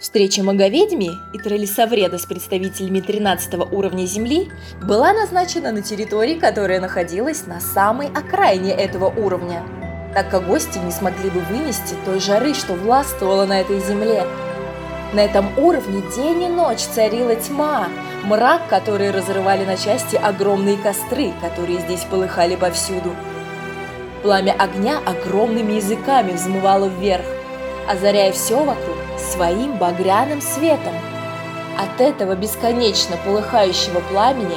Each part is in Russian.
Встреча маговедьми и троллисовреда с представителями 13 уровня Земли была назначена на территории, которая находилась на самой окраине этого уровня, так как гости не смогли бы вынести той жары, что властвовала на этой земле. На этом уровне день и ночь царила тьма, мрак, который разрывали на части огромные костры, которые здесь полыхали повсюду. Пламя огня огромными языками взмывало вверх, озаряя все вокруг своим багряным светом. От этого бесконечно полыхающего пламени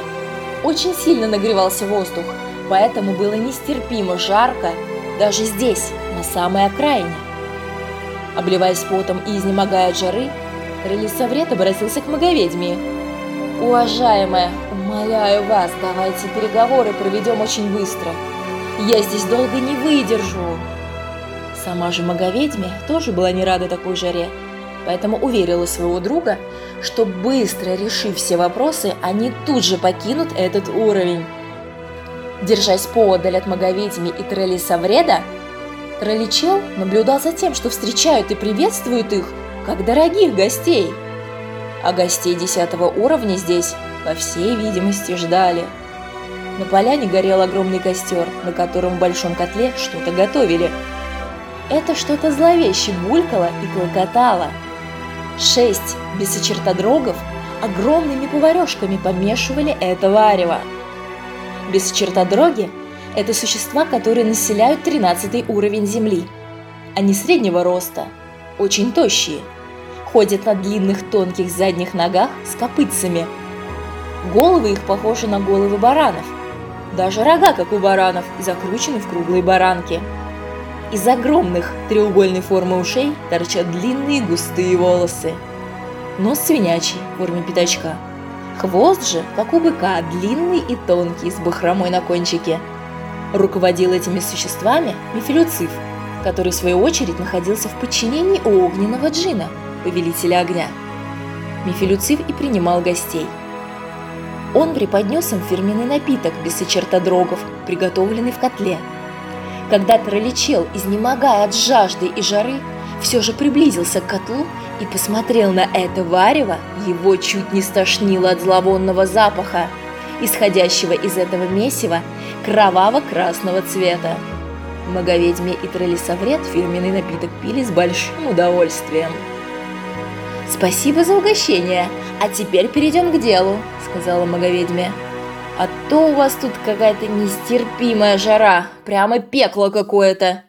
очень сильно нагревался воздух, поэтому было нестерпимо жарко даже здесь, на самой окраине. Обливаясь потом и изнемогая от жары, Крылисовред обратился к маговедьме. «Уважаемая, умоляю вас, давайте переговоры проведем очень быстро. Я здесь долго не выдержу». Сама же маговедьме тоже была не рада такой жаре, поэтому уверила своего друга, что быстро решив все вопросы, они тут же покинут этот уровень. Держась поодаль от маговедьми и тролли Савреда, Тролличел наблюдал за тем, что встречают и приветствуют их, как дорогих гостей. А гостей десятого уровня здесь, по всей видимости, ждали. На поляне горел огромный костер, на котором в большом котле что-то готовили. Это что-то зловеще булькало и клокотало – Шесть бесочертодрогов огромными поварешками помешивали это варево. Бесочертодроги – это существа, которые населяют 13 уровень Земли. Они среднего роста, очень тощие, ходят на длинных тонких задних ногах с копытцами. Головы их похожи на головы баранов, даже рога, как у баранов, закручены в круглые баранки – из огромных треугольной формы ушей торчат длинные густые волосы. Нос свинячий в форме пятачка. Хвост же, как у быка, длинный и тонкий, с бахромой на кончике. Руководил этими существами Мефилюциф, который в свою очередь находился в подчинении у огненного джина, повелителя огня. Мефилюциф и принимал гостей. Он преподнес им фирменный напиток без сочертодрогов, приготовленный в котле – когда Тролличел, изнемогая от жажды и жары, все же приблизился к котлу и посмотрел на это варево, его чуть не стошнило от зловонного запаха, исходящего из этого месива кроваво-красного цвета. Маговедьме и Троллисовред фирменный напиток пили с большим удовольствием. «Спасибо за угощение, а теперь перейдем к делу», — сказала Маговедьме. А то у вас тут какая-то нестерпимая жара, прямо пекло какое-то.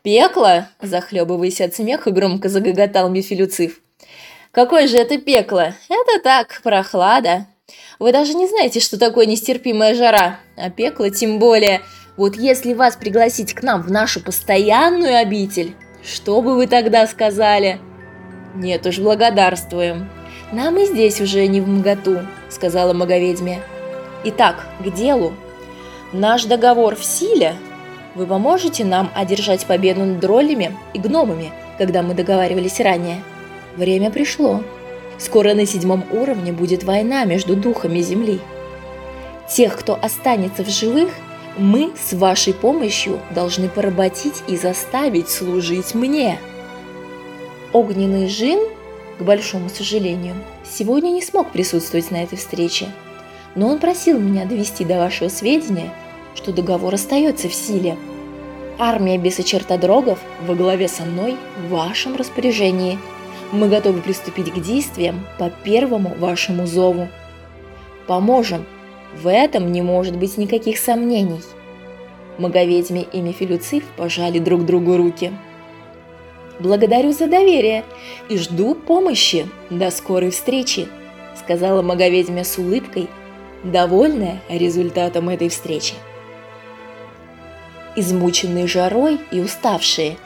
Пекло? Захлебываясь от смеха, громко загоготал Мефилюциф. Какое же это пекло? Это так, прохлада. Вы даже не знаете, что такое нестерпимая жара. А пекло тем более. Вот если вас пригласить к нам в нашу постоянную обитель, что бы вы тогда сказали? Нет уж, благодарствуем. Нам и здесь уже не в моготу, сказала маговедьме. Итак, к делу. Наш договор в силе. Вы поможете нам одержать победу над троллями и гномами, когда мы договаривались ранее? Время пришло. Скоро на седьмом уровне будет война между духами Земли. Тех, кто останется в живых, мы с вашей помощью должны поработить и заставить служить мне. Огненный Жин, к большому сожалению, сегодня не смог присутствовать на этой встрече – но он просил меня довести до вашего сведения, что договор остается в силе. Армия бесочертодрогов во главе со мной в вашем распоряжении. Мы готовы приступить к действиям по первому вашему зову. Поможем. В этом не может быть никаких сомнений. Маговедьми и Мефилюциф пожали друг другу руки. «Благодарю за доверие и жду помощи. До скорой встречи», — сказала Маговедьмя с улыбкой, довольная результатом этой встречи. Измученные жарой и уставшие,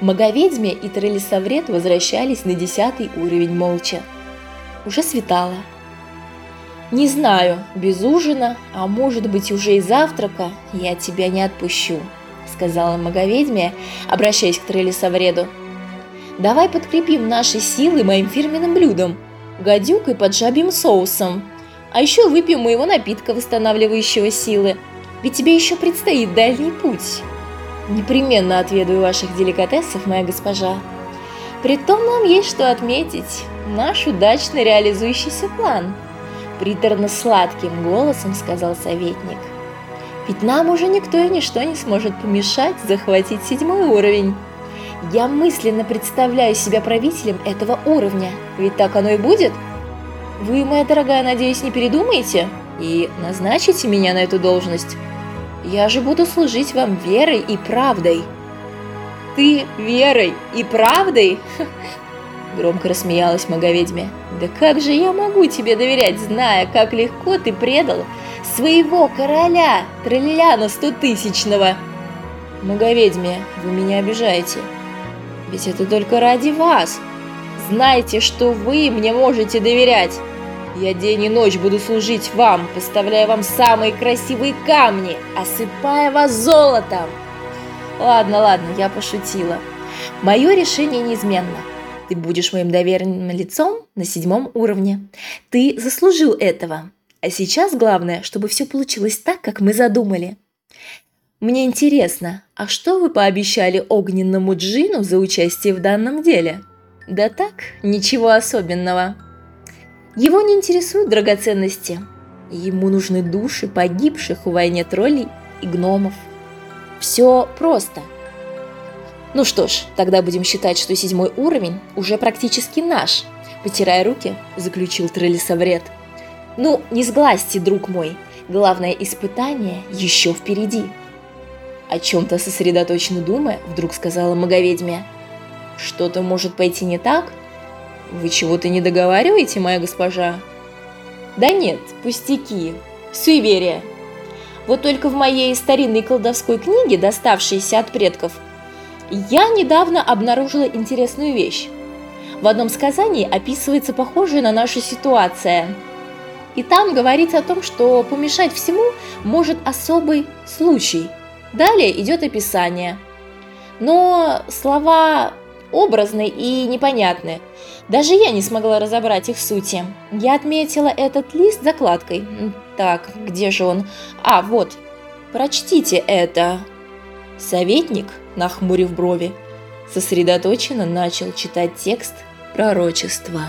Маговедьме и Трелисовред возвращались на десятый уровень молча. Уже светало. «Не знаю, без ужина, а может быть уже и завтрака, я тебя не отпущу», сказала Маговедьме, обращаясь к Трелисовреду. «Давай подкрепим наши силы моим фирменным блюдом – гадюкой под жабьим соусом», а еще выпьем моего напитка, восстанавливающего силы. Ведь тебе еще предстоит дальний путь. Непременно отведаю ваших деликатесов, моя госпожа. Притом нам есть что отметить. Наш удачно реализующийся план. Приторно-сладким голосом сказал советник. Ведь нам уже никто и ничто не сможет помешать захватить седьмой уровень. Я мысленно представляю себя правителем этого уровня, ведь так оно и будет. Вы, моя дорогая, надеюсь, не передумаете и назначите меня на эту должность. Я же буду служить вам верой и правдой. Ты верой и правдой? Громко рассмеялась маговедьме. Да как же я могу тебе доверять, зная, как легко ты предал своего короля, тролляна стотысячного? Маговедьме, вы меня обижаете. Ведь это только ради вас. Знайте, что вы мне можете доверять. Я день и ночь буду служить вам, поставляя вам самые красивые камни, осыпая вас золотом. Ладно, ладно, я пошутила. Мое решение неизменно. Ты будешь моим доверенным лицом на седьмом уровне. Ты заслужил этого. А сейчас главное, чтобы все получилось так, как мы задумали. Мне интересно, а что вы пообещали огненному джину за участие в данном деле? Да так, ничего особенного. Его не интересуют драгоценности. Ему нужны души погибших в войне троллей и гномов. Все просто. Ну что ж, тогда будем считать, что седьмой уровень уже практически наш. Потирая руки, заключил Трелисовред. Ну, не сглазьте, друг мой. Главное испытание еще впереди. О чем-то сосредоточенно думая, вдруг сказала маговедьмя. Что-то может пойти не так? Вы чего-то не договариваете, моя госпожа? Да нет, пустяки. Суеверие. Вот только в моей старинной колдовской книге, доставшейся от предков, я недавно обнаружила интересную вещь. В одном сказании описывается похожая на нашу ситуация. И там говорится о том, что помешать всему может особый случай – Далее идет описание. Но слова образные и непонятные. Даже я не смогла разобрать их сути. Я отметила этот лист закладкой. Так, где же он? А, вот. Прочтите это. Советник, нахмурив брови, сосредоточенно начал читать текст пророчества.